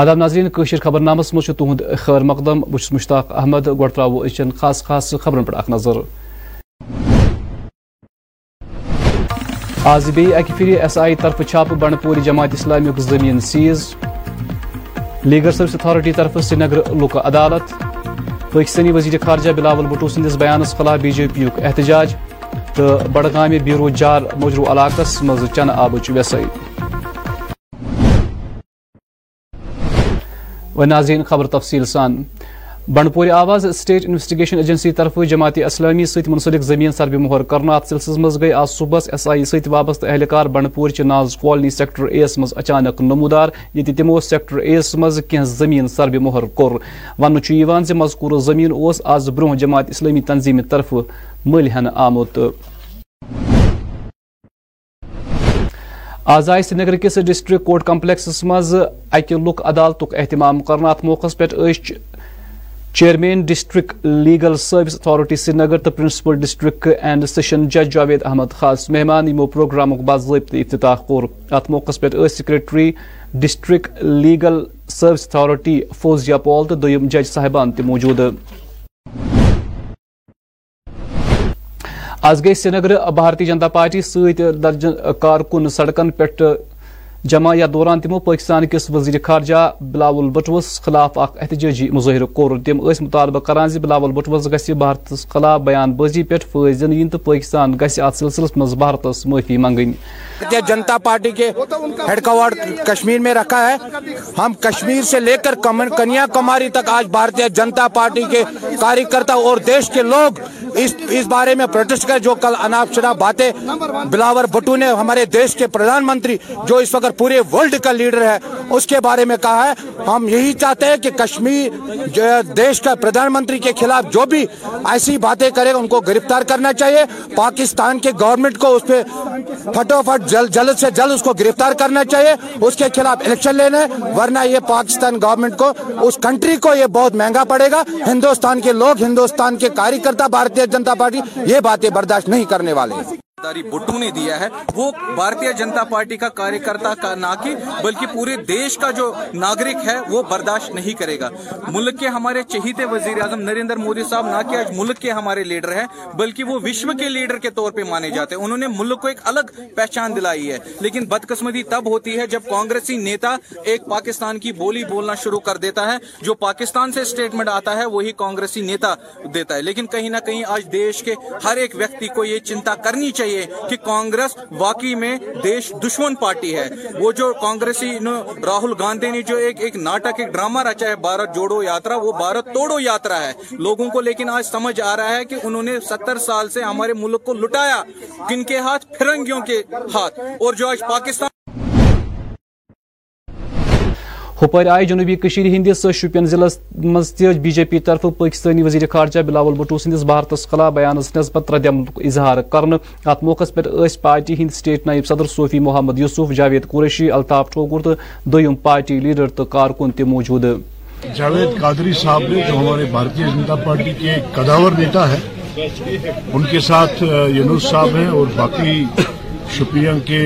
آداب ناظرین کشیر خبر نامس مجھ تہد خیر مقدم بس مشتاق احمد گۄڈٕ ترٛاوو أزچٮ۪ن خاص خاص خبرن پٮ۪ٹھ اکھ نظر آز بیٚیہِ اکہِ پھِرِ ایس آی طرفہٕ چھاپہٕ بنڈپوٗرِ جماعت اسلامیُک زٔمیٖن سیٖز لیگل سروس اتھارٹی طرفہٕ سری نگر لُکہٕ عدالت پٲکستانی وزیر خارجہ بلاول بھٹو سٕنٛدِس بیانس خلاف بی جے پی یُک احتجاج تہٕ بڈگامہِ بیٖرو جار موجروٗ علاقس منٛز چنہٕ آبٕچ ویسٲیی و ناظرین، خبر تفصیل سان۔ بنڈپور آواز سٹیٹ انویسٹیگیشن ایجنسی طرف جماعت اسلامی ست منسلک زمین سربہ مہر کرنا ات سلسلس مز گئی۔ آج صبح ایس آئی ست وابستہ اہلکار بنڈپور چہ ناز کالنی سیکٹر اے یس مز اچانک نمودار یہ تمو سیکٹر اے یس مز کی زمین سربہ مہر کور۔ ون مذکور زمین اس آز برہ جماعت اسلامی تنظیم طرف مل ہن آمت۔ آز آئی سری نگر کس ڈسٹرک کورٹ کمپلیکسس مز اکہ لک عدالت اہتمام کرنا ات موقع پہ chairman district legal service authority Srinagar تو پرنسپل ڈسٹرک اینڈ سیشن جج جاوید احمد خاص مہمان یمو پروگرام باضابطہ افتتاح کور۔ ات موقع پہ secretary district legal service authority Fouzia Paul تو دویم جج صاحبان تہ موجود۔ آز گئی سری نگر بھارتی جنتا پارٹی ست درجن کارکن سڑکن پہ جمع یا دوران تمو پاکستان کس وزیر خارجہ بلاول بٹوس خلاف اخ احتجاجی مظاہر کور تم اس مطالبہ کران زی بلاول بٹوس گسی بھارتس خلاف بیان بازی پہ فائز دن ین تو پاکستان گسی ات سلسلس مز بھارتس معافی منگن. جنتا پارٹی کے ہیڈ کوارٹر کشمیر میں رکھا ہے. ہم کشمیر سے لے کر کنیا کماری تک آج بھارتیہ جنتا پارٹی کے کاری کرتا اور دیش کے لوگ اس اس بارے میں پروٹیسٹ کر جو کل اناپ شناپ باتیں بلاور بٹو نے ہمارے دیش کے پردھان منتری جو اس وقت پورے ورلڈ کا لیڈر ہے۔ اس کے بارے میں کہا ہے، ہم یہی چاہتے ہیں کہ کشمیر دیش کا پردھان منتری کے خلاف جو بھی ایسی باتیں کرے، ان کو گرفتار کرنا چاہیے۔ پاکستان کے گورنمنٹ کو اس پہ پھٹوپھٹ جلد سے جلد اس کو گرفتار کرنا چاہیے۔ اس کے خلاف الیکشن لینے، ورنہ یہ پاکستان گورنمنٹ کو، اس کنٹری کو یہ بہت مہنگا پڑے گا۔ ہندوستان کے لوگ، ہندوستان کے کاری کرتا بھارتیہ جنتا پارٹی، یہ باتیں برداشت نہیں کرنے والے۔ ہیں بٹو نے دیا ہے۔ وہ بھارتیہ جنتا پارٹی کا کاریہ کرتا کا نہ کہ بلکہ پورے دیش کا جو ناگرک ہے، وہ برداشت نہیں کرے گا۔ ملک کے ہمارے چہیتے وزیر اعظم نریندر مودی صاحب نہ کہ آج ملک کے ہمارے لیڈر ہیں، بلکہ وہ وشو کے لیڈر کے طور پہ مانے جاتے ہیں۔ انہوں نے ملک کو ایک الگ پہچان دلائی ہے۔ لیکن بدقسمتی تب ہوتی ہے جب کانگریسی نیتا ایک پاکستان کی بولی بولنا شروع کر دیتا ہے۔ جو پاکستان سے اسٹیٹمنٹ آتا ہے، وہی کانگریسی نیتا دیتا ہے۔ لیکن کہیں نہ کہیں آج دیش کے ہر ایک ویکتی کو یہ چنتا کرنی چاہیے۔ کہ کانگریس واقعی میں دیش دشمن پارٹی ہے۔ وہ جو کانگریسی راہل گاندھی نے جو ایک ایک ناٹک، ایک ڈرامہ رچا ہے، بھارت جوڑو یاترا، وہ بھارت توڑو یاترا ہے۔ لوگوں کو لیکن آج سمجھ آ رہا ہے کہ انہوں نے ستر سال سے ہمارے ملک کو لٹایا۔ کن کے ہاتھ؟ فرنگیوں کے ہاتھ۔ اور جو آج پاکستان ہپر آئی جنوبی ہندس شوپین ضلع مز بی جے پی طرف پاکستانی وزیر خارجہ بلاول بٹو سندس بھارتس خلاف بیانس نسبت ردعمل اظہار کرنے ات موقع پہ پارٹی ہند سٹیٹ نائب صدر صوفی محمد یوسف جاوید قریشی الطاف ٹھوکر تو دویم پارٹی لیڈر تو کارکن تہ موجود جاوید قادری صاحب نے جو ہمارے بھارتیہ جنتا پارٹی کے قداور نیتا ہے ان کے ساتھ ینوس صاحب ہیں اور باقی شپین کے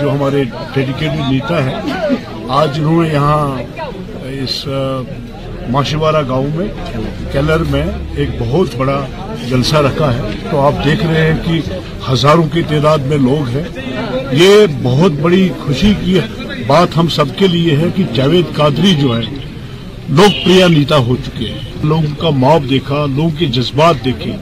جو ہمارے ڈیڈیکیٹڈ نیتا ہیں آج انہوں نے یہاں اس ماشیوارہ گاؤں میں، کیلر میں ایک بہت بڑا جلسہ رکھا ہے۔ تو آپ دیکھ رہے ہیں کہ ہزاروں کی تعداد میں لوگ ہیں۔ یہ بہت بڑی خوشی کی بات ہم سب کے لیے ہے کہ جاوید قادری جو ہے، لوک نیتا ہو چکے ہیں۔ لوگوں کا معاف دیکھا، لوگوں کے جذبات دیکھے۔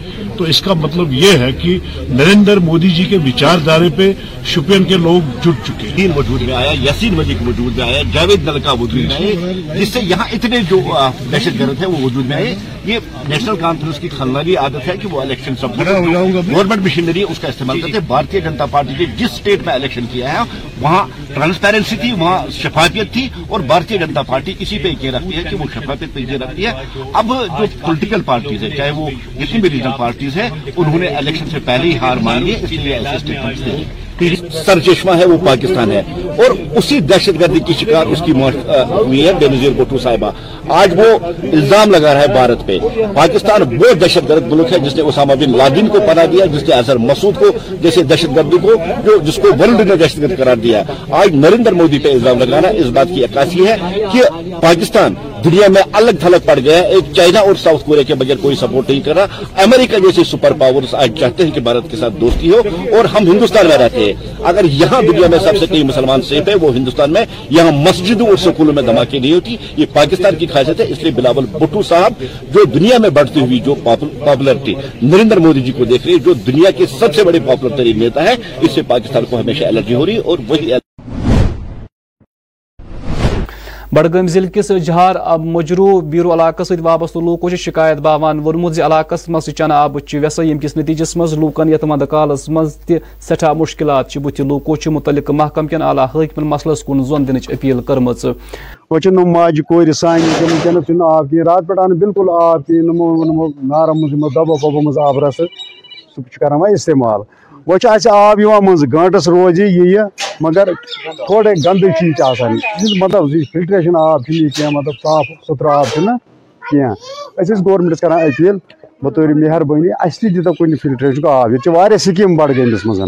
تو اس کا مطلب یہ ہے کہ نریندر مودی جی کے وچار دھارے پہ شپین کے لوگ جٹ چکے ہیں۔ وجود میں آیا یسین مجید وجود میں آیا جاوید دل کا وجود میں آئے جس سے یہاں اتنے جو دہشت گرد ہیں وہ وجود میں آئے۔ یہ نیشنل کانفرنس کی خلنالی عادت ہے کہ وہ الیکشن سب گورنمنٹ مشینری اس کا استعمال کرتے ہیں۔ بھارتیہ جنتا پارٹی نے جس اسٹیٹ میں الیکشن کیا ہے وہاں ٹرانسپیرنسی تھی وہاں شفافیت تھی اور بھارتیہ جنتا پارٹی اسی پہ یہ رکھتی ہے کہ وہ شفافیت پہ یہ رکھتی ہے۔ اب جو پولیٹیکل پارٹیز ہے چاہے وہ جتنی بھی ریجنل پارٹیز چیز ہے انہوں نے الیکشن سے پہلے ہی ہار مانگی اس لیے ایسے اسٹیٹمنٹ سر چشمہ ہے وہ پاکستان ہے اور اسی دہشت گردی کی شکار اس کی موت ہوئی ہے بے نظیر بھٹو صاحبہ آج وہ الزام لگا رہا ہے بھارت پہ پاکستان وہ دہشت گرد ملک ہے جس نے اسامہ بن لادن کو پناہ دیا جس نے اظہر مسعود کو جیسے دہشت گردی کو جو جس کو ورلڈ نے دہشت گرد قرار دیا آج نریندر مودی پہ الزام لگانا اس بات کی عکاسی ہے کہ پاکستان دنیا میں الگ تھلگ پڑ گئے ایک چائنا اور ساؤتھ کوریا کے بغیر کوئی سپورٹ نہیں کر رہا۔ امریکہ جیسے سپر پاورز آج چاہتے ہیں کہ بھارت کے ساتھ دوستی ہو اور ہم ہندوستان میں رہتے ہیں۔ اگر یہاں دنیا میں سب سے کئی مسلمان سیف ہے وہ ہندوستان میں۔ یہاں مسجدوں اور سکولوں میں دھماکے نہیں ہوتی۔ یہ پاکستان کی خاصیت ہے۔ اس لیے بلاول بٹو صاحب، جو دنیا میں بڑھتی ہوئی جو پاپولرٹی نریندر مودی جی کو دیکھ رہی ہے جو دنیا کے سب سے بڑے پاپولر ترین نیتا ہے اس سے پاکستان کو ہمیشہ الرجی ہو رہی اور وہی بڈگام ضلع کس جہار مجرو بیرو علاقہ ست وابستہ لوکو شکایت باوان ورمت زی علاقس مز چنہ آب ویسا یم کس نتیجس مز لوکن یت مند کالس مز تہ سٹھا مشکلات بت لوکو متعلق محکم کن اعلی حکمن مسلس کن زون دنچ اپیل کرم وچن ماجہ کور سان ونکس آب کھین رات پہ آن بالکل آب کھین نارم مز دبو وبو مز آب رس سہ کران استعمال وہ آب اچھا مز گنٹس روز یہ مگر تھوڑا گند چیز آسان مطلب یہ فلٹریشن آب کی مطلب صاف ستھرا آب کی گورمنٹس کر اپیل، بطور مہربانی، اس تھی کن فلٹریشن آب یہ سکیم بڈگمس مزہ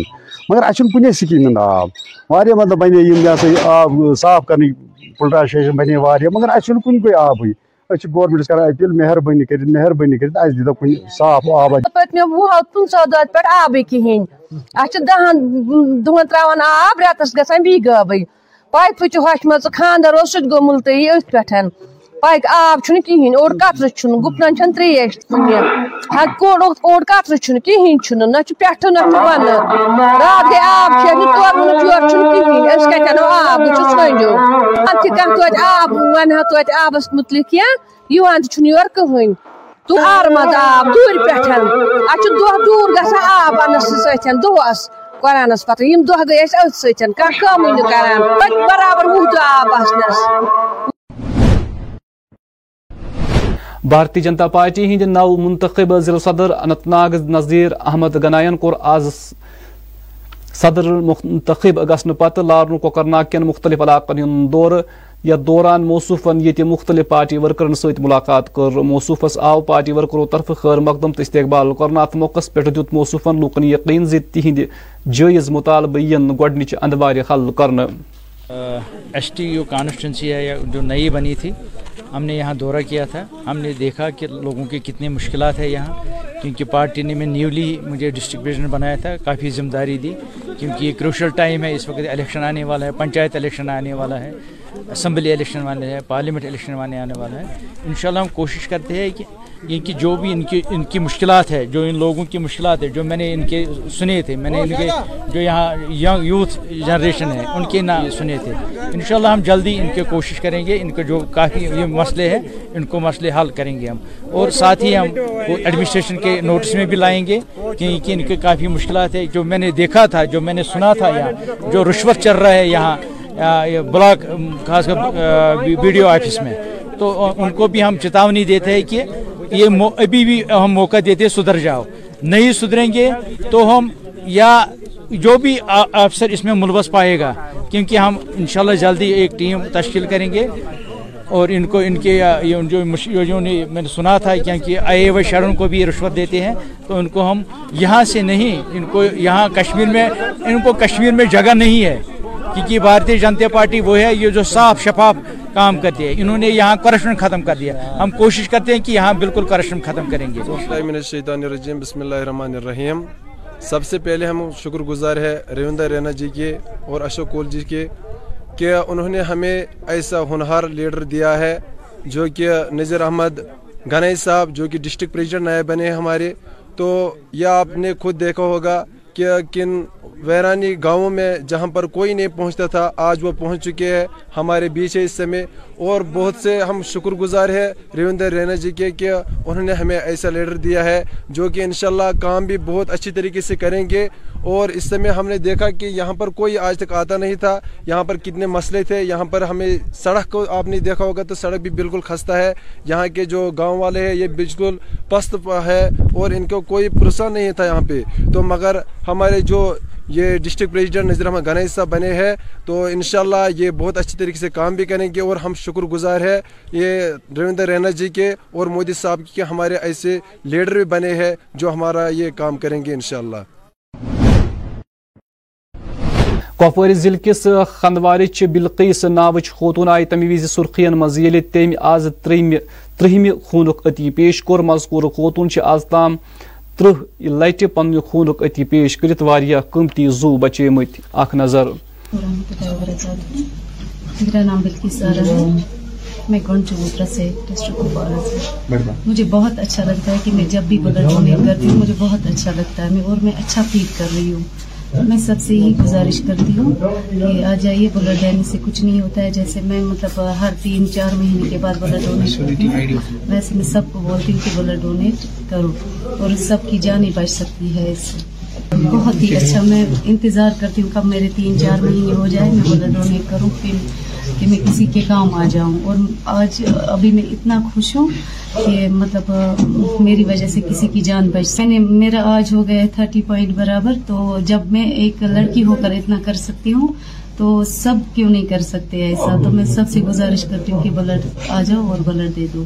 مگر اچھا کن سکیم ہند آب وارہ مطلب بنے یہ سا آب صاف کرنے فلٹرائشیشن بنے مگر اچھا کن کوئی آبی أسۍ گورمنٹس کران اپیل مہربٲنی کٔرِتھ مہربٲنی کٔرِتھ اَسہِ دِتو کُنہِ صاف آب پٔتمیو وُہو پٕنٛژٕہو دۄہو پٮ۪ٹھ آبٕے کِہیٖنۍ اَسہِ چھِ دَہَن دۄہَن ترٛاوان آب رٮ۪تَس گژھان بیٚیہِ گٲبٕے پایپہٕ چھِ ہوٚچھمَژٕ خانٛدر اوس سُہ تہِ گوٚو مُلتٔی أتھۍ پٮ۪ٹھ پایک آب چھُنہٕ کِہیٖنۍ اور قطرٕ چھُنہٕ گُپنن چھَنہٕ ترٛیش کیٚنٛہہ اور قطرٕ چھُنہٕ کِہیٖنۍ چھُنہٕ نہ چھُ پٮ۪ٹھٕ نہ چھُ وَنہٕ راتھ گٔے آب چٮ۪نہِ تورنہٕ یورٕ چھُنہٕ کِہیٖنۍ أسۍ کَتہِ اَنو آب وٕچھِو ژھٲنٛڈِو کانٛہہ آب وَنہِ ہا تویتہِ آبَس مُتعلِق کینٛہہ یِوان تہِ چھُنہٕ یورٕ کٕہٕنۍ منٛز آب دوٗرِ پٮ۪ٹھ اَسہِ چھُ دۄہ دوٗر گژھان آب اَننَس سۭتۍ دۄہَس قۄرانَس پَتہٕ یِم دۄہ گٔے اَسہِ أتھۍ سۭتۍ کانٛہہ کٲمٕے نہٕ کَران برابر وُہ دۄہ آب آسنَس بھارتی جنتا پارٹی ہند نو منتخب ضلع صدر انت ناگ نذیر احمد گنائن کور آز صدر منتخب گھن پتہ لارن کوکرناگ کن مختلف علاقن ہند دور یا دوران موصوفن یہ مختلف پارٹی ورکرن سویت ملاقات کر موصوفس آو پارٹی ورکرو طرف خیر مقدم تو استقبال کرنا ات موقع پہ دیت موصوفن لوکن یقین زی تہند جائز مطالبہ ین گۄڈنچ اندواری حل کرنا ایس ٹی یو کانسٹنسی ہے جو نئی بنی تھی ہم نے یہاں دورہ کیا تھا۔ ہم نے دیکھا کہ لوگوں کے کتنے مشکلات ہیں یہاں۔ کیونکہ پارٹی نے میں نیولی مجھے ڈسٹرکٹ پریزیڈنٹ بنایا تھا، کافی ذمہ داری دی۔ کیونکہ یہ کروشل ٹائم ہے، اس وقت الیکشن آنے والا ہے، پنچایت الیکشن آنے والا ہے۔ اسمبلی الیکشن والے ہیں، پارلیمنٹ الیکشن والے آنے والے ہیں۔ انشاءاللہ ہم کوشش کرتے ہیں کہ ان کی جو بھی ان کی ان کی مشکلات ہے جو ان لوگوں کی مشکلات ہے جو میں نے ان کے سنے تھے، میں نے ان کے جو یہاں یوتھ جنریشن ہے، ان کے نام سنے تھے۔ انشاءاللہ ہم جلدی ان کے کوشش کریں گے، ان کے جو کافی یہ مسئلے ہیں، ان کو مسئلے حل کریں گے ہم۔ اور ساتھ ہی ہم ایڈمنسٹریشن کے نوٹس میں بھی لائیں گے کہ ان کے کافی مشکلات ہے جو میں نے دیکھا تھا، جو میں نے سنا تھا یہاں، جو رشوت چل رہا ہے یہاں یہ بلاک خاص کر بی ڈی او آفس میں۔ تو ان کو بھی ہم چتاونی دیتے ہیں کہ یہ ابھی بھی ہم موقع دیتے سدھر جاؤ۔ نہیں سدھریں گے تو ہم، یا جو بھی افسر اس میں ملوث پائے گا، کیونکہ ہم انشاءاللہ جلدی ایک ٹیم تشکیل کریں گے۔ اور ان کو، ان کے جو میں نے سنا تھا کیونکہ آئے اے و شہروں کو بھی رشوت دیتے ہیں، تو ان کو ہم یہاں سے نہیں، ان کو یہاں کشمیر میں، ان کو کشمیر میں جگہ نہیں ہے۔ کیونکہ بھارتی جنتا پارٹی وہ ہے، یہ جو صاف شفاف کام کرتی ہے۔ انہوں نے یہاں کرپشن ختم کر دیا۔ ہم کوشش کرتے ہیں کہ یہاں بالکل کرپشن ختم کریں گے۔ الشیطان الرجیم بسم اللہ الرحمن الرحیم۔ سب سے پہلے ہم شکر گزار ہے ریوندہ رینا جی کے اور اشوک کول جی کے کہ انہوں نے ہمیں ایسا ہنہار لیڈر دیا ہے جو کہ نظر احمد گنائی صاحب، جو کہ ڈسٹرکٹ پریزیڈنٹ نائب بنے ہمارے۔ تو یہ آپ نے خود دیکھا ہوگا کہ کن ویرانی گاؤں میں جہاں پر کوئی نہیں پہنچتا تھا، آج وہ پہنچ چکے ہیں ہمارے بیچ ہے اس سمے۔ اور بہت سے ہم شکر گزار ہیں ریوندر رینا جی کے کہ انہوں نے ہمیں ایسا لیڈر دیا ہے جو کہ انشاءاللہ کام بھی بہت اچھی طریقے سے کریں گے۔ اور اس سمے ہم نے دیکھا کہ یہاں پر کوئی آج تک آتا نہیں تھا۔ یہاں پر کتنے مسئلے تھے، یہاں پر ہمیں سڑک کو آپ نے دیکھا ہوگا تو سڑک بھی بالکل خستہ ہے۔ یہاں کے جو گاؤں والے ہیں، یہ بالکل پست ہے اور ان کو کوئی پرسہ نہیں تھا یہاں پہ۔ تو مگر ہمارے جو یہ ڈسٹرک پریزیڈنٹ نظیر احمد گنائی صاحب بنے ہیں۔ تو انشاءاللہ یہ بہت اچھی طریقے سے کام بھی کریں گے اور ہم شکر گزار ہے یہ رویندر رینا جی کے اور مودی صاحب کے ہمارے ایسے لیڈر بھی بنے ہیں جو ہمارا یہ کام کریں گے انشاءاللہ۔ کپور ضلع کس خندوارچ بلقیس ناوچ خوتون آئی تمہ وز سرخین مز یل تم آز ترہمہ خونک عتی پیش کور مذکور خوتون آز تام ترہ لٹہ پن خونک اتی پیش کرت واریاہ قیمتی زو بچیمت اخ نظر. میرا نام بلکیس سارا ہے۔ میں گونڈ چبوترا سے ڈسٹرکٹ کپوارا سے مجھے بہت اچھا لگتا ہے کہ میں جب بھی بلڈ ڈونیٹ کرتی ہوں، مجھے بہت اچھا لگتا ہے۔ میں اور میں اچھا فیل کر رہی ہوں۔ میں سب سے یہی گزارش کرتی ہوں کہ آ جائیے بلڈ دینے سے کچھ نہیں ہوتا ہے۔ جیسے میں مطلب ہر تین چار مہینے کے بعد بلڈ ڈونیٹ کرتی ہوں، ویسے میں سب کو بولتی ہوں کہ بلڈ ڈونیٹ کرو اور سب کی جان ہی بچ سکتی ہے اس سے۔ بہت ہی اچھا میں انتظار کرتی ہوں کب میرے تین چار مہینے ہو جائے میں بلڈ ڈونیٹ کروں، پھر کہ میں کسی کے کام آ جاؤں اور آج ابھی میں اتنا خوش ہوں کہ مطلب میری وجہ سے کسی کی جان بچ میں نے میرا آج ہو گیا تھرٹی پوائنٹ برابر، تو جب میں ایک لڑکی ہو کر اتنا کر سکتی ہوں، تو سب کیوں نہیں کر سکتے ایسا؟ تو میں سب سے گزارش کرتی ہوں کہ بلڈ آ جاؤ اور بلڈ دے دو۔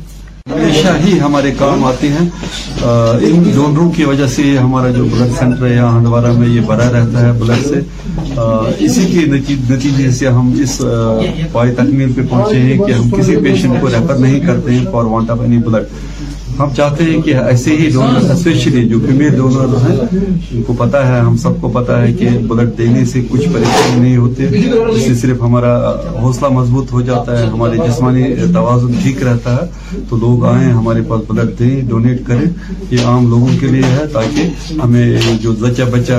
ہمیشہ ہی ہمارے کام آتے ہیں۔ ان ڈونروں کی وجہ سے ہمارا جو بلڈ سینٹر ہے، یہاں ہندوارہ میں یہ بھرا رہتا ہے بلڈ سے۔ اسی کے نتیجے سے ہم اس پائے تکمیل پہ پہنچے ہیں کہ ہم کسی پیشنٹ کو ریفر نہیں کرتے ہیں for want of any blood ہم چاہتے ہیں کہ ایسے ہی ڈونر اسپیشلی جو فیمیل ڈونر ہیں، ان کو پتا ہے، ہم سب کو پتا ہے کہ بلڈ دینے سے کچھ پریشانی نہیں ہوتے اس سے صرف ہمارا حوصلہ مضبوط ہو جاتا ہے ہمارے جسمانی توازن ٹھیک رہتا ہے۔ تو لوگ آئیں، ہمارے پاس بلڈ دیں ڈونیٹ کریں۔ یہ عام لوگوں کے لیے ہے تاکہ ہمیں جو زچہ بچہ،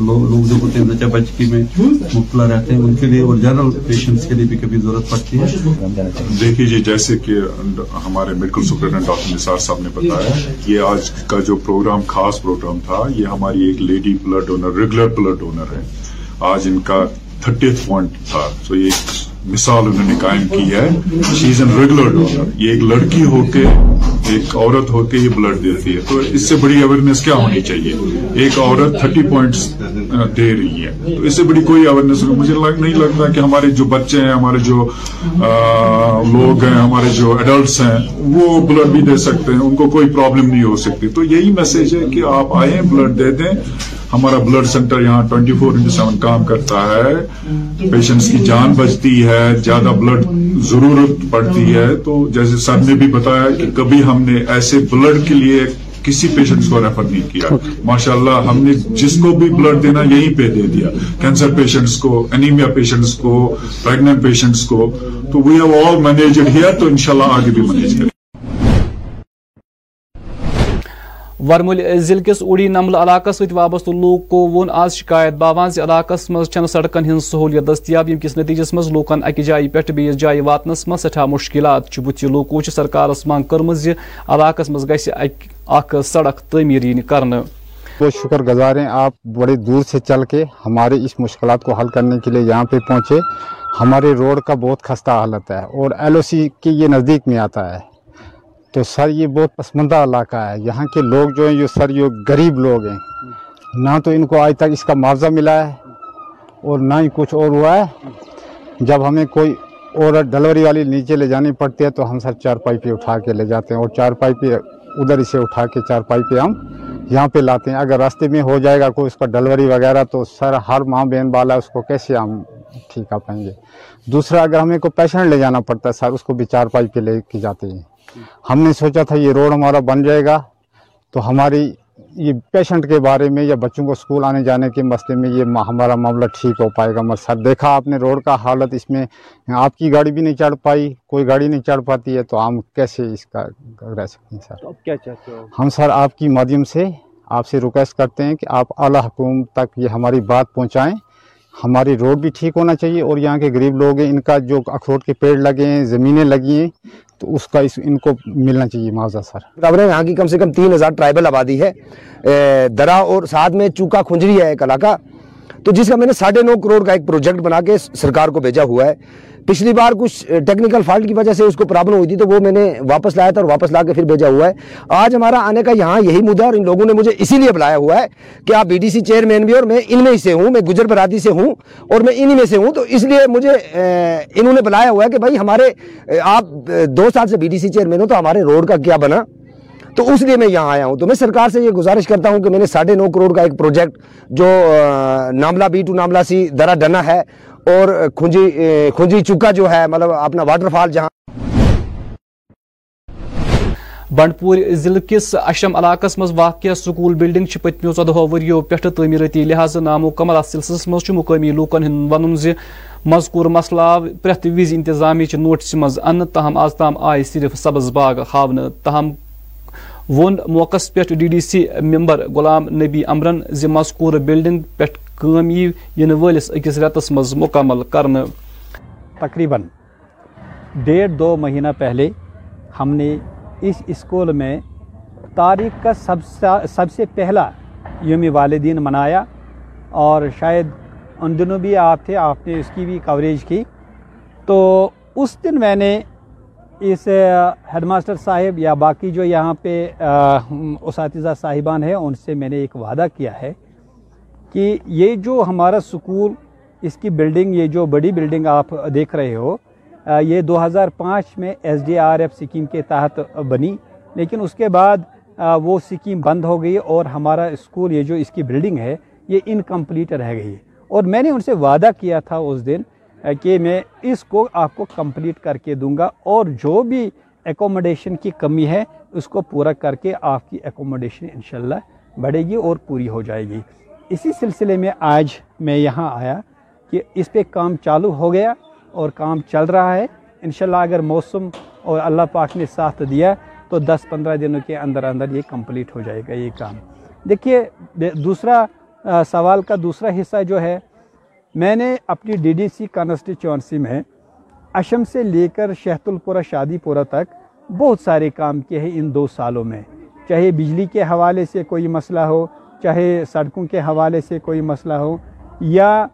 لوگ جو ہوتے ہیں زچہ بچکی میں مبتلا رہتے ہیں، ان کے لیے اور جنرل پیشنٹس کے لیے بھی کبھی ضرورت پڑتی ہے۔ دیکھیے جی جیسے کہ ہمارے میڈیکل سپرنٹینڈنٹ ڈاکٹر سرکار صاحب نے بتایا یہ آج کا جو پروگرام، خاص پروگرام تھا، یہ ہماری ایک lady blood donor, regular blood donor ہے۔ آج ان کا تھرٹیتھ پوائنٹ تھا۔ تو یہ مثال انہوں نے قائم کی ہے she is an regular donor یہ ایک لڑکی ہو کے، ایک عورت ہو کے یہ بلڈ دیتی ہے۔ تو اس سے بڑی اویئرنیس کیا ہونی چاہیے؟ ایک عورت تھرٹی پوائنٹس دے رہی ہے۔ تو اس سے بڑی کوئی اویئرنیس مجھے نہیں لگتا کہ ہمارے جو بچے ہیں، ہمارے جو لوگ ہیں، ہمارے جو ایڈلٹس ہیں، وہ بلڈ بھی دے سکتے ہیں، ان کو کوئی پرابلم نہیں ہو سکتی۔ تو یہی میسج ہے کہ آپ آئیں بلڈ دے دیں۔ ہمارا بلڈ سینٹر یہاں ٹوینٹی فور انٹو سیون کام کرتا ہے۔ پیشنٹس کی جان بچتی ہے زیادہ بلڈ ضرورت پڑتی ہے۔ تو جیسے سر نے بھی بتایا کہ کبھی ہم نے ایسے بلڈ کے لیے کسی پیشنٹس کو ریفر نہیں کیا۔ ماشاء اللہ ہم نے جس کو بھی بلڈ دینا یہیں پہ دے دیا۔ کینسر پیشنٹس کو انیمیا پیشنٹس کو پریگنٹ پیشنٹس کو۔ تو we have all managed here تو انشاءاللہ آگے بھی مینیج کریں۔ ورمل ضلع کس اوڑی نمل علاقہ ست وابستہ لوگ کو وون آز شکایت باوان زِ علاقس مز سڑکن ہن سہولیت دستیاب یم کس نتیجس مز لوکن اکہ جائہ پہ بیس جائہ واتنس مز سٹھا مشکلات بت لوکو سرکارس مانگ کرم زِ علاقس مز گژھِ اکھ سڑک تعمیر ین کرنے بہت شکر گزار ہیں آپ بڑے دور سے چل کے ہمارے اس مشکلات کو حل کرنے کے لیے یہاں پہ پہنچے ہمارے روڈ کا بہت خستہ حالت ہے اور ایل او سی کے یہ نزدیک میں آتا ہے تو سر یہ بہت پسماندہ علاقہ ہے۔ یہاں کے لوگ جو ہیں، یہ سر یہ غریب لوگ ہیں۔ نہ تو ان کو آج تک اس کا معاوضہ ملا ہے اور نہ ہی کچھ اور ہوا ہے۔ جب ہمیں کوئی اور ڈلیوری والی نیچے لے جانی پڑتی ہے تو ہم سر چار پائپیں اٹھا کے لے جاتے ہیں اور چار پائپیں ادھر اسے اٹھا کے چار پائپیں ہم یہاں پہ لاتے ہیں۔ اگر راستے میں ہو جائے گا کوئی اس کا ڈلیوری وغیرہ تو سر ہر ماں بہن والا اس کو کیسے ہم ٹھیک آ پائیں گے؟ دوسرا، اگر ہمیں کوئی پیشنٹ لے جانا پڑتا ہے سر، اس کو بھی چار پائپیں لے کے جاتے ہیں۔ ہم نے سوچا تھا یہ روڈ ہمارا بن جائے گا تو ہماری یہ پیشنٹ کے بارے میں یا بچوں کو اسکول آنے جانے کے مسئلے میں یہ ہمارا معاملہ ٹھیک ہو پائے گا۔ مگر سر دیکھا آپ نے روڈ کا حالت اس میں آپ کی گاڑی بھی نہیں چڑھ پائی کوئی گاڑی نہیں چڑھ پاتی ہے تو ہم کیسے اس کا رہ سکتے ہیں سر؟ کیا چاہتے ہو؟ ہم سر آپ کی مادھیم سے آپ سے ریکویسٹ کرتے ہیں کہ آپ اعلیٰ حکومت تک یہ ہماری بات پہنچائیں۔ ہماری روڈ بھی ٹھیک ہونا چاہیے اور یہاں کے غریب لوگ ہیں ان کا جو اخروٹ کے پیڑ لگے ہیں زمینیں لگی ہیں تو اس کا اس ان کو ملنا چاہیے معاوضہ سر۔ یہاں کی کم سے کم تین ہزار ٹرائبل آبادی ہے۔ درا اور ساتھ میں چوکا کھنجری ہے، ایک علاقہ۔ تو جس کا میں نے ساڑھے نو کروڑ کا ایک پروجیکٹ بنا کے سرکار کو بھیجا ہوا ہے۔ پچھلی بار کچھ ٹیکنیکل فالٹ کی وجہ سے اس کو پرابلم ہوئی تھی تو وہ میں نے واپس لایا تھا اور واپس لا کے پھر بھیجا ہوا ہے۔ آج ہمارا آنے کا یہاں یہی مدعا اور ان لوگوں نے مجھے اسی لیے بلایا ہوا ہے کہ آپ بی ڈی سی چیئرمین بھی اور میں ان میں سے ہوں، میں گجر برادری سے ہوں اور میں انہی میں سے ہوں۔ تو اس لیے مجھے انہوں نے بلایا ہوا ہے کہ بھائی ہمارے آپ دو سال سے بی ڈی سی چیئرمین ہو تو ہمارے روڈ کا کیا بنا؟ تو اس لیے میں یہاں آیا ہوں۔ تو میں سرکار سے یہ گزارش کرتا ہوں کہ میں نے ساڑھے نو کروڑ کا ایک پروجیکٹ جو ناملہ بی ٹو ناملہ سی درہ ڈنا ہے اور کھنجی کھنجی چکا جو ہے مطلب اپنا واٹر فال جہاں۔ بنڈ پور ضلع کس اشم علاقس مز واقع سکول بلڈنگ پتمو ژدہو وریو پہ تعمیرتی لحاظ نامکمل ات سلسلس مز مقامی لوکن ہند ون زی مذکور مسئلہ آو پرٛٮ۪تھ وِزِ انتظامی نوٹس مز ان، تاہم آز تام آئی صرف سبز باغ ہاونہٕ تاہم۔ ون موقع پہ ڈی ڈی سی ممبر غلام نبی عمرن زی مذکور بلڈنگ پہ کم یہ ولس اکس رتس مز مکمل کرنے تقریباً ڈیڑھ دو مہینہ پہلے ہم نے اس اسکول میں تاریخ کا سب سب سے پہلا یوم والدین منایا اور شاید ان دنوں بھی آپ تھے آپ نے اس کی بھی کوریج کی تو اس دن میں نے اس ہیڈ ماسٹر صاحب یا باقی جو یہاں پہ اساتذہ صاحبان ہیں، ان سے میں نے ایک وعدہ کیا ہے کہ یہ جو ہمارا سکول، اس کی بلڈنگ یہ جو بڑی بلڈنگ آپ دیکھ رہے ہو یہ دو ہزار پانچ میں S D R F scheme کے تحت بنی، لیکن اس کے بعد وہ سکیم بند ہو گئی اور ہمارا اسکول یہ جو اس کی بلڈنگ ہے، یہ انکمپلیٹ رہ گئی۔ ہے اور میں نے ان سے وعدہ کیا تھا اس دن کہ میں اس کو آپ کو کمپلیٹ کر کے دوں گا اور جو بھی ایکوموڈیشن کی کمی ہے، اس کو پورا کر کے آپ کی ایکوموڈیشن انشاءاللہ بڑھے گی اور پوری ہو جائے گی۔ اسی سلسلے میں آج میں یہاں آیا کہ اس پہ کام چالو ہو گیا اور کام چل رہا ہے۔ انشاءاللہ اگر موسم اور اللہ پاک نے ساتھ دیا تو دس پندرہ دنوں کے اندر اندر یہ کمپلیٹ ہو جائے گا یہ کام۔ دیکھیے، دوسرا سوال کا دوسرا حصہ جو ہے میں نے اپنی ڈی ڈی سی کانسٹیچوئنسی میں اشم سے لے کر شہت الپورہ شادی پورہ تک بہت سارے کام کیے ہیں ان دو سالوں میں۔ چاہے بجلی کے حوالے سے کوئی مسئلہ ہو، چاہے سڑکوں کے حوالے سے کوئی مسئلہ ہو، یا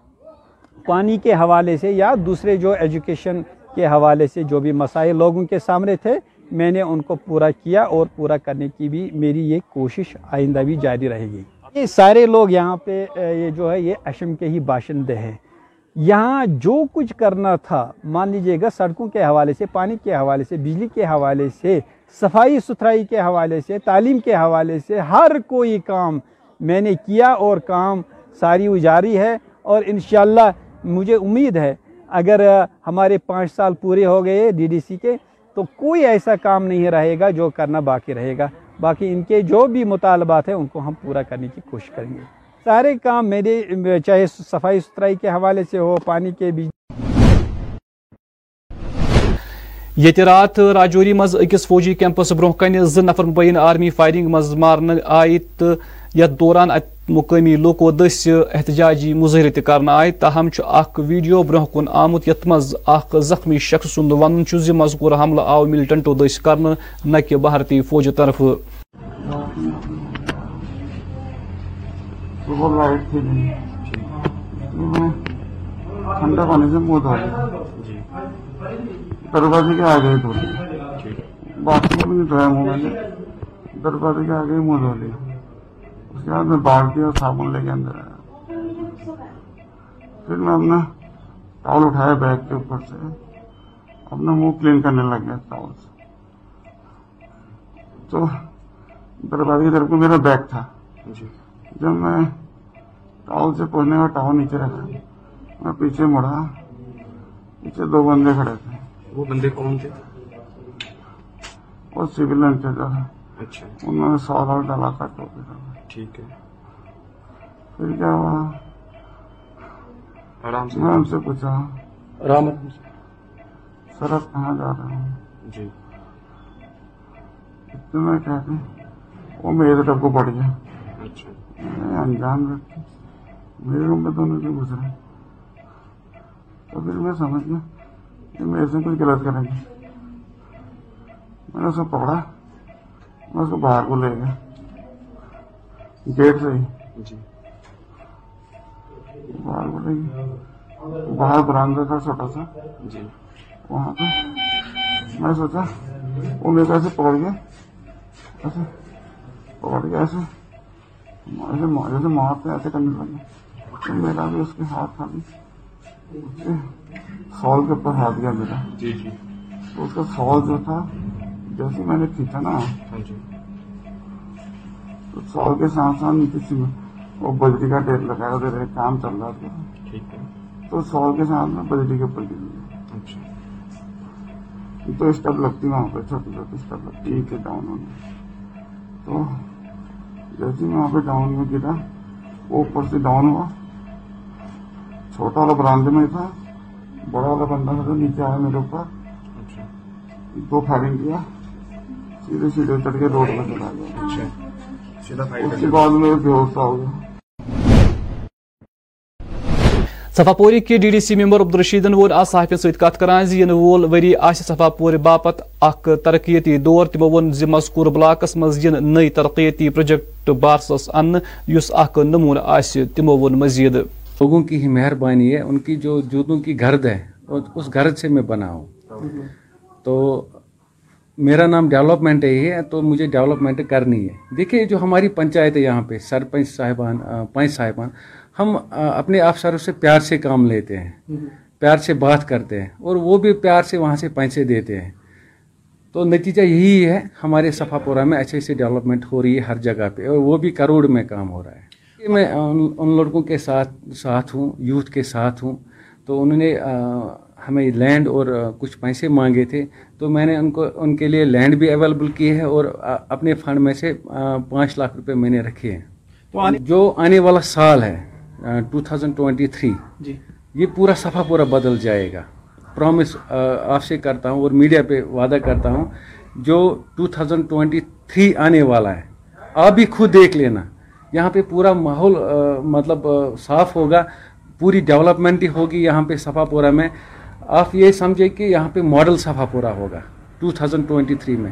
پانی کے حوالے سے، یا دوسرے جو ایجوکیشن کے حوالے سے جو بھی مسائل لوگوں کے سامنے تھے، میں نے ان کو پورا کیا اور پورا کرنے کی بھی میری یہ کوشش آئندہ بھی جاری رہے گی۔ یہ سارے لوگ یہاں پہ یہ جو ہے، یہ اشم کے ہی باشندے ہیں۔ یہاں جو کچھ کرنا تھا، مان لیجیے گا، سڑکوں کے حوالے سے، پانی کے حوالے سے، بجلی کے حوالے سے، صفائی ستھرائی کے حوالے سے، تعلیم کے حوالے سے، ہر کوئی کام میں نے کیا اور کام ساری اجاری ہے۔ اور انشاءاللہ مجھے امید ہے، اگر ہمارے پانچ سال پورے ہو گئے ڈی ڈی سی کے، تو کوئی ایسا کام نہیں رہے گا جو کرنا باقی رہے گا۔ باقی ان کے جو بھی مطالبات ہیں ان کو ہم پورا کرنے کی کوشش کریں گے۔ سارے کام میرے، چاہے صفائی ستھرائی کے حوالے سے ہو، پانی کے بجلی یہ رات راجوری مز اکس فوجی کیمپس برو کن زن نفر مبین آرمی فائرنگ مز مارن آئی تو یت دوران مقامی لوکو دس احتجاجی مظاہرہ تہ کرنا آئے تاہم اخ ویڈیو برہ کن آمت یت مز اخ زخمی شخص سند ون زِ مذکور حملہ آو ملٹنٹو دس کرنا نہ کہ بھارتی فوجہ طرف جی۔ دروازے کے دروازے کے اس کے بعد میں بالٹی اور صابن لے کے اندر آیا پھر میں اپنا ٹاول اٹھایا بیگ کے اوپر سے۔ اپنا منہ کلین کرنے لگ گیا ٹاول سے۔ تو دروازے کی طرف کو میرا بیگ تھا۔ جی۔ جب میں ٹاول سے پہنچنے کا ٹاول نیچے رکھا میں پیچھے مڑا۔ پیچھے دو بندے کھڑے تھے۔ وہ بندے کون تھے؟ وہ سول انتظار اچھا۔ انہوں نے سوال اور ڈالا تھا۔ ٹوپی کا ٹھیک ہے۔ پھر کیا ہوا؟ آرام سے۔ سے پوچھا آرام سر آپ کہاں جا جی۔ کہتے وہ میرے طرف کو پڑ گیا۔ اچھا۔ انجان میرے روم میں دونوں کیوں گزرا تو پھر میں سمجھ گیا کہ میرے سے کچھ غلط کریں گے۔ میں نے اسے پکڑا میں اس کو باہر کو لے گیا۔ گیٹ رہی جی باہر برانڈا تھا چھوٹا سا۔ جی۔ وہاں پہ۔ میں سوچا انہیں کیسے پکڑ گیا ایسے پکڑ گیا ایسے۔ جیسے مارتے ایسے کرنے لگے۔ میرا بھی اس کے ہاتھ تھا جی۔ سال کے اوپر ہاتھ گیا میرا۔ جی، جی۔ تو اس کا سال جو تھا جیسے میں نے کھینچا نا ہاں سال کے ساتھ ساتھ کسی میں وہ بجلی کا ٹیپ لگایا دے رہے کام چل رہا تھا۔ تو سال کے ساتھ میں بجلی کے اوپر گر اچھا۔ تو اسٹپ لگتی وہاں پہ چھوٹی چھوٹی اسٹپ لگتی۔ ایک ڈاؤن ہونے۔ تو جیسے میں وہاں پہ ڈاؤن میں گرا وہ اوپر سے ڈاؤن ہوا۔ چھوٹا والا برانڈے میں تھا۔ بڑا والا بندہ تھا نیچے آیا میرے اوپر۔ اچھا۔ دو فائرنگ کیا۔ سیدھے سیدھے چڑھ کے روڈ پہ چلا گیا۔ اچھا۔ صفاپوری کے صفا پوری کے ڈی ڈی سی ممبر عبدالرشیدن وول آج صحافی ست کت کران جی، ین وول وری آس صفا پور باپت اخ ترقیتی دور تمو و مذکور بلاکس مز ین نئی ترقیتی پروجیکٹ بارسس ان اس اخ نمون آس تمو مزید۔ لوگوں کی ہی مہربانی ہے ان کی جو جوتوں کی گرد ہے اس گرد سے میں بنا ہوں۔ تو میرا نام ڈیولپمنٹ ہی ہے، تو مجھے ڈیولپمنٹ کرنی ہے۔ دیکھیے، جو ہماری پنچایت ہے یہاں پہ، سرپنچ صاحبان پنچ صاحبان، ہم اپنے افسروں سے پیار سے کام لیتے ہیں، پیار سے بات کرتے ہیں، اور وہ بھی پیار سے وہاں سے پیسے دیتے ہیں۔ تو نتیجہ یہی ہے، ہمارے صفا پورہ میں اچھے سے ڈیولپمنٹ ہو رہی ہے ہر جگہ پہ، اور وہ بھی کروڑ میں کام ہو رہا ہے۔ میں ان لڑکوں کے ساتھ ساتھ ہوں، یوتھ کے ساتھ ہوں، تو انہوں نے ہمیں لینڈ اور کچھ پیسے مانگے تھے تو میں نے ان کو ان کے لیے لینڈ بھی اویلیبل کی ہے اور اپنے فنڈ میں سے پانچ لاکھ روپے میں نے رکھے ہیں۔ تو آنے جو آنے والا سال ہے ٹو تھاؤزنڈ ٹوئنٹی تھری یہ پورا صفحہ پورا بدل جائے گا۔ پرومس آپ سے کرتا ہوں اور میڈیا پہ وعدہ کرتا ہوں جو ٹو تھاؤزنڈ ٹوئنٹی تھری آنے والا ہے آپ بھی خود دیکھ لینا۔ یہاں پہ پورا ماحول مطلب صاف ہوگا پوری ڈیولپمنٹ ہی ہوگی یہاں پہ صفا پورا میں۔ آپ یہ سمجھے کہ یہاں پہ ماڈل صفا پورا ہوگا، 2023 میں۔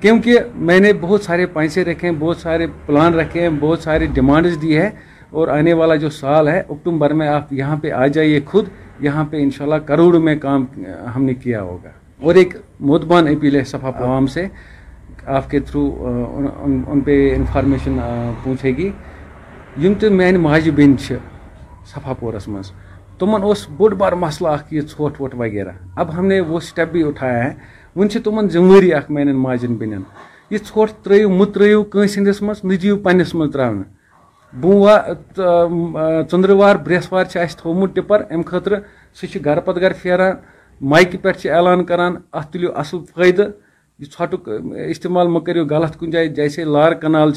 کیونکہ میں نے بہت سارے پیسے رکھے ہیں، بہت سارے پلان رکھے ہیں، بہت سارے ڈیمانڈز دی ہے اور آنے والا جو سال ہے، اکتوبر میں آپ یہاں پہ آ جائیے خود۔ یہاں پہ انشاءاللہ کروڑ میں کام ہم نے کیا ہوگا۔ اور ایک مدبان اپیل ہے صفحہ عوام سے آپ کے تھرو ان پہ انفارمیشن پوچھے گی۔ یوں تو میان ماجہ بیٚنہِ چھِ صفاپورَس منٛز تمن اس بوڑ بار مسئلہ اخ یہ ٹھوٹ ووٹ وغیرہ۔ اب ہم نے وہ سٹیپ بھی اٹھایا ہے۔ ون تمن ذمہ داری اخ میان ماجن بین یہ ٹھوٹ ترو مت ترو کنس ہندس مز نجیو پنس مز تراؤن بوا ژندروار برسوار تھومت ٹپر۔ ام خطر سہ گھر پتہ گھر پھیران مائکہ پہ اعلان کران ات تلو اصل فائدہ۔ یہ ٹھٹک استعمال مہ کرو غلط کن جائیں جیسے لار کنال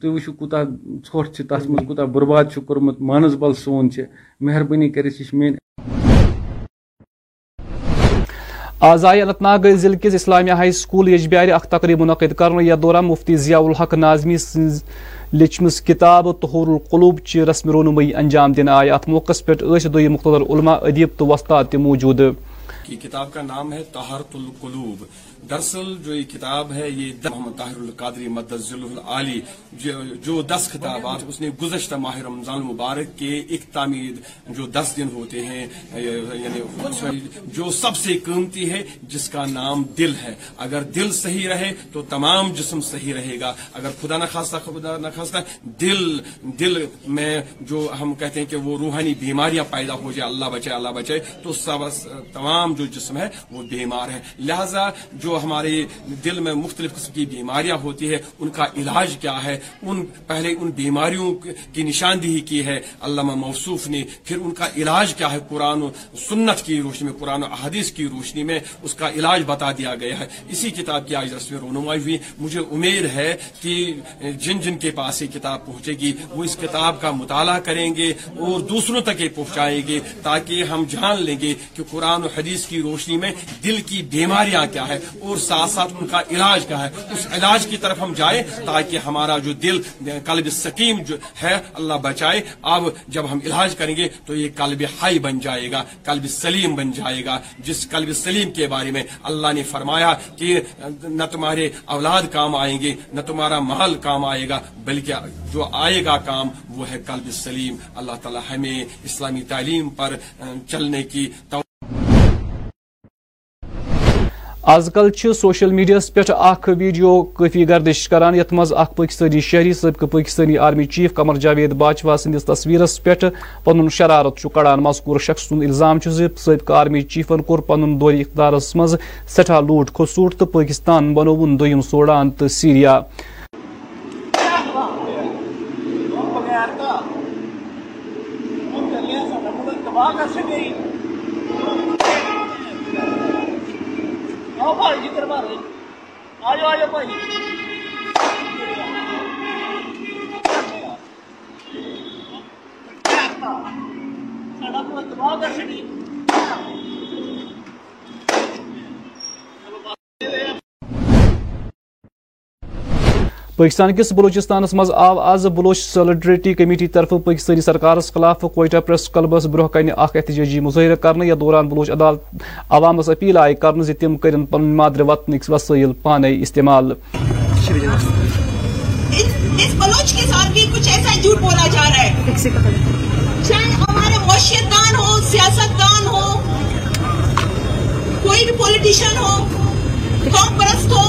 تُہۍ وٕچھِو کوٗتاہ ژھۄٹھ چھِ تَتھ منٛز کوٗتاہ بُرباد چھُ کوٚرمُت مانَسبَل سون چھِ۔ مہربٲنی کٔرِتھ یہِ چھِ میٲنۍ۔ آز آیہِ اننت ناگ ضلع کِس اسلامیہ ہاے سکوٗل یجبیارِ اکھ تقریٖب مُنعقد کرنہٕ یتھ دوران مُفتی ضیاء الحق ناظمی سٕنٛز لیٖچھمٕژ کِتاب تہور القلوٗب چہِ رسمہِ رونمٲیی انجام دِنہٕ آیہِ اتھ موقعس پٮ۪ٹھ ٲسۍ دۄیہِ مختلف علما ادیٖب تہٕ وۄستاد تہِ موٗجوٗدٕ۔ کتاب کا نام ہے طہارت القلوب دراصل جو یہ کتاب ہے، یہ محمد طاہر القادری مدزل العالی، جو دس خطابات اس نے گزشتہ ماہ رمضان مبارک کے ایک تعمیر جو دس دن ہوتے ہیں یعنی جو سب سے قیمتی ہے، جس کا نام دل ہے۔ اگر دل صحیح رہے تو تمام جسم صحیح رہے گا۔ اگر خدا نخواستہ خدا نخواستہ دل دل میں جو ہم کہتے ہیں کہ وہ روحانی بیماریاں پیدا ہو جائے اللہ بچائے اللہ بچائے، تو سب تمام جو جسم ہے وہ بیمار ہے۔ لہذا جو جو ہمارے دل میں مختلف قسم کی بیماریاں ہوتی ہیں، ان کا علاج کیا ہے؟ ان پہلے ان بیماریوں کی نشاندہی کی ہے۔ علامہ موصوف نے، پھر ان کا علاج کیا ہے قرآن و سنت کی روشنی میں، قرآن و احادیث کی روشنی میں اس کا علاج بتا دیا گیا ہے۔ اسی کتاب کی آج رسمیں رونمائی ہوئی۔ مجھے امید ہے کہ جن جن کے پاس یہ کتاب پہنچے گی، وہ اس کتاب کا مطالعہ کریں گے اور دوسروں تک یہ پہنچائیں گے تاکہ ہم جان لیں گے کہ قرآن و حدیث کی روشنی میں دل کی بیماریاں کیا ہے اور ساتھ ساتھ ان کا علاج کیا ہے۔ اس علاج کی طرف ہم جائیں تاکہ ہمارا جو دل، قلب سکیم جو ہے، اللہ بچائے۔ اب جب ہم علاج کریں گے تو یہ قلب ہائی بن جائے گا، قلب سلیم بن جائے گا۔ جس قلب سلیم کے بارے میں اللہ نے فرمایا کہ نہ تمہارے اولاد کام آئیں گے، نہ تمہارا محل کام آئے گا، بلکہ جو آئے گا کام وہ ہے قلب سلیم۔ اللہ تعالی ہمیں اسلامی تعلیم پر چلنے کی آز کل سوشل میڈیا پہ اخ ویڈیو کافی گردش کران یت مز اخ پاکستانی شہری سابقہ پاکستانی آرمی چیف قمر جاوید باچوا سندس تصویرس پہ پن شرارت کڑان مذکور شخص سند الزام سبقہ آرمی چیفن کور پن دور اقدارس مز سٹھا لوٹ کھسوٹ تو پاکستان بنون دویم سوڈان تو سیریا تباہ دربار آپ تمام درش نہیں پاکستان کس بلوچستانس مز آو آز بلوچ سیلڈریٹری کمیٹی طرف پاکستانی سرکارس خلاف کوئٹہ پریس کلبس بروہ کن اخ احتجاجی مظاہرہ کرنے یا دوران بلوچ عدالت عوامس اپیل آئی کرنے زِ تِم کٔرِن پنٕنۍ مادرِ وطنٕکۍ وسٲیِل پانے استعمال۔ اس بلوچ کے ساتھ بھی کچھ ایسا جھوٹ بولا جا رہا ہے۔ چاہے ہمارے معاشیت دان ہو سیاست دان ہو کوئی بھی پولیٹیشن ہو قوم پرست ہو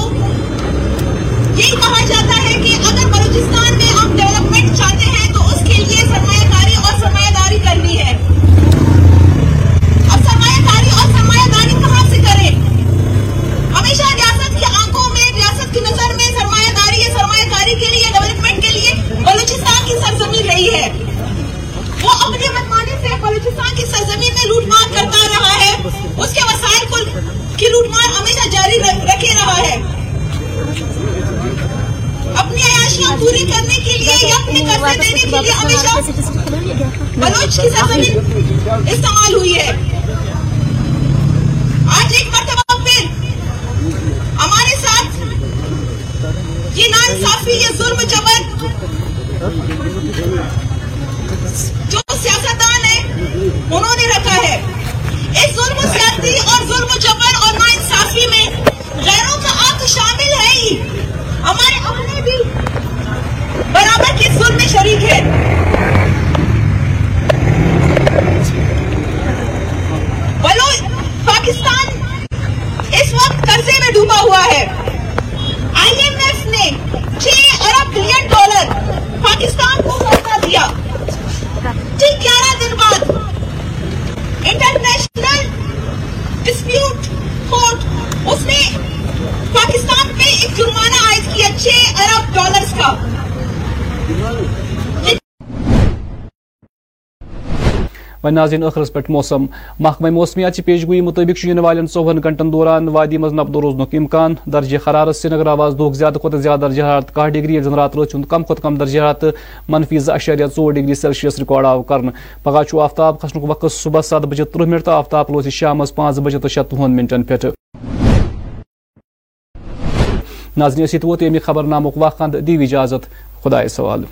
یہی کہا جاتا ہے کہ اگر بلوچستان میں ہم ڈیولپمنٹ چاہتے ہیں تو اس کے لیے سرمایہ کاری اور سرمایہ داری کرنی ہے۔ اب سرمایہ کاری اور سرمایہ داری کہاں سے کریں؟ ہمیشہ ریاست کی آنکھوں میں، ریاست کی نظر میں سرمایہ داری یا سرمایہ کاری کے لیے ڈیولپمنٹ کے لیے بلوچستان کی سرزمین رہی ہے۔ وہ اپنے منمانے سے بلوچستان کی سرزمین میں لوٹ مار کرتا رہا ہے۔ اس کے وسائل کی لوٹ مار ہمیشہ جاری رکھے رہا ہے۔ بلوچ کی سرزمین استعمال ہوئی ہے۔ آج ایک مرتبہ پھر ہمارے ساتھ یہ نان صافی یہ ظلم جبر جو سیاستدان ہے انہوں نے رکھا ہے۔ اس ظلم سیاستی اور ظلم جبر اور نان صافی میں غیروں کا آنکھ شامل ہے ہی۔ ہمارے اپنے بھی اس میں شریک ہے۔ بلوچ پاکستان اس وقت قرضے میں ڈوبا ہوا ہے۔ آئی ایم ایف نے چھ ارب بلین ڈالر پاکستان کو موقع دیا۔ ٹھیک گیارہ دن بعد انٹرنیشنل ڈسپیوٹ کورٹ اس نے پاکستان پہ ایک جرمانہ عائد کیا، چھ ارب ڈالرز کا۔ و ناظرین ٲخرس پٮ۪ٹھ موسم۔ محکمہ موسمیات کی پیشگویی مُطٲبِق چھُ یِنہٕ والٮ۪ن ژۄوُہن دوران وادی منٛز نپدٕ روزن امکان۔ درجہِ حرارت سری نگر آواز دۄہُک زیادہ کھۄتہٕ زیادٕ درجہِ حرارت کاہ ڈگری، ییٚلہِ زن راتہٕ رٲژ ہُنٛد کم کم درجہ حرارت منفی زٕ اَشاریہ ژور ڈگری سیلسیس ریکارڈ آو کر پگہ چھُ آفتاب کھسن وقت صبح سات بجے ترہ منٹ تو آفتاب لوز شام پانچ بجے تو تہٕ منٹن پہ پٮ۪ٹھٕ۔ ناظرین ٲسۍ ووت ییٚمہِ خبر نامُک واقعہ دِیِو اِجازت۔ خدا سوال.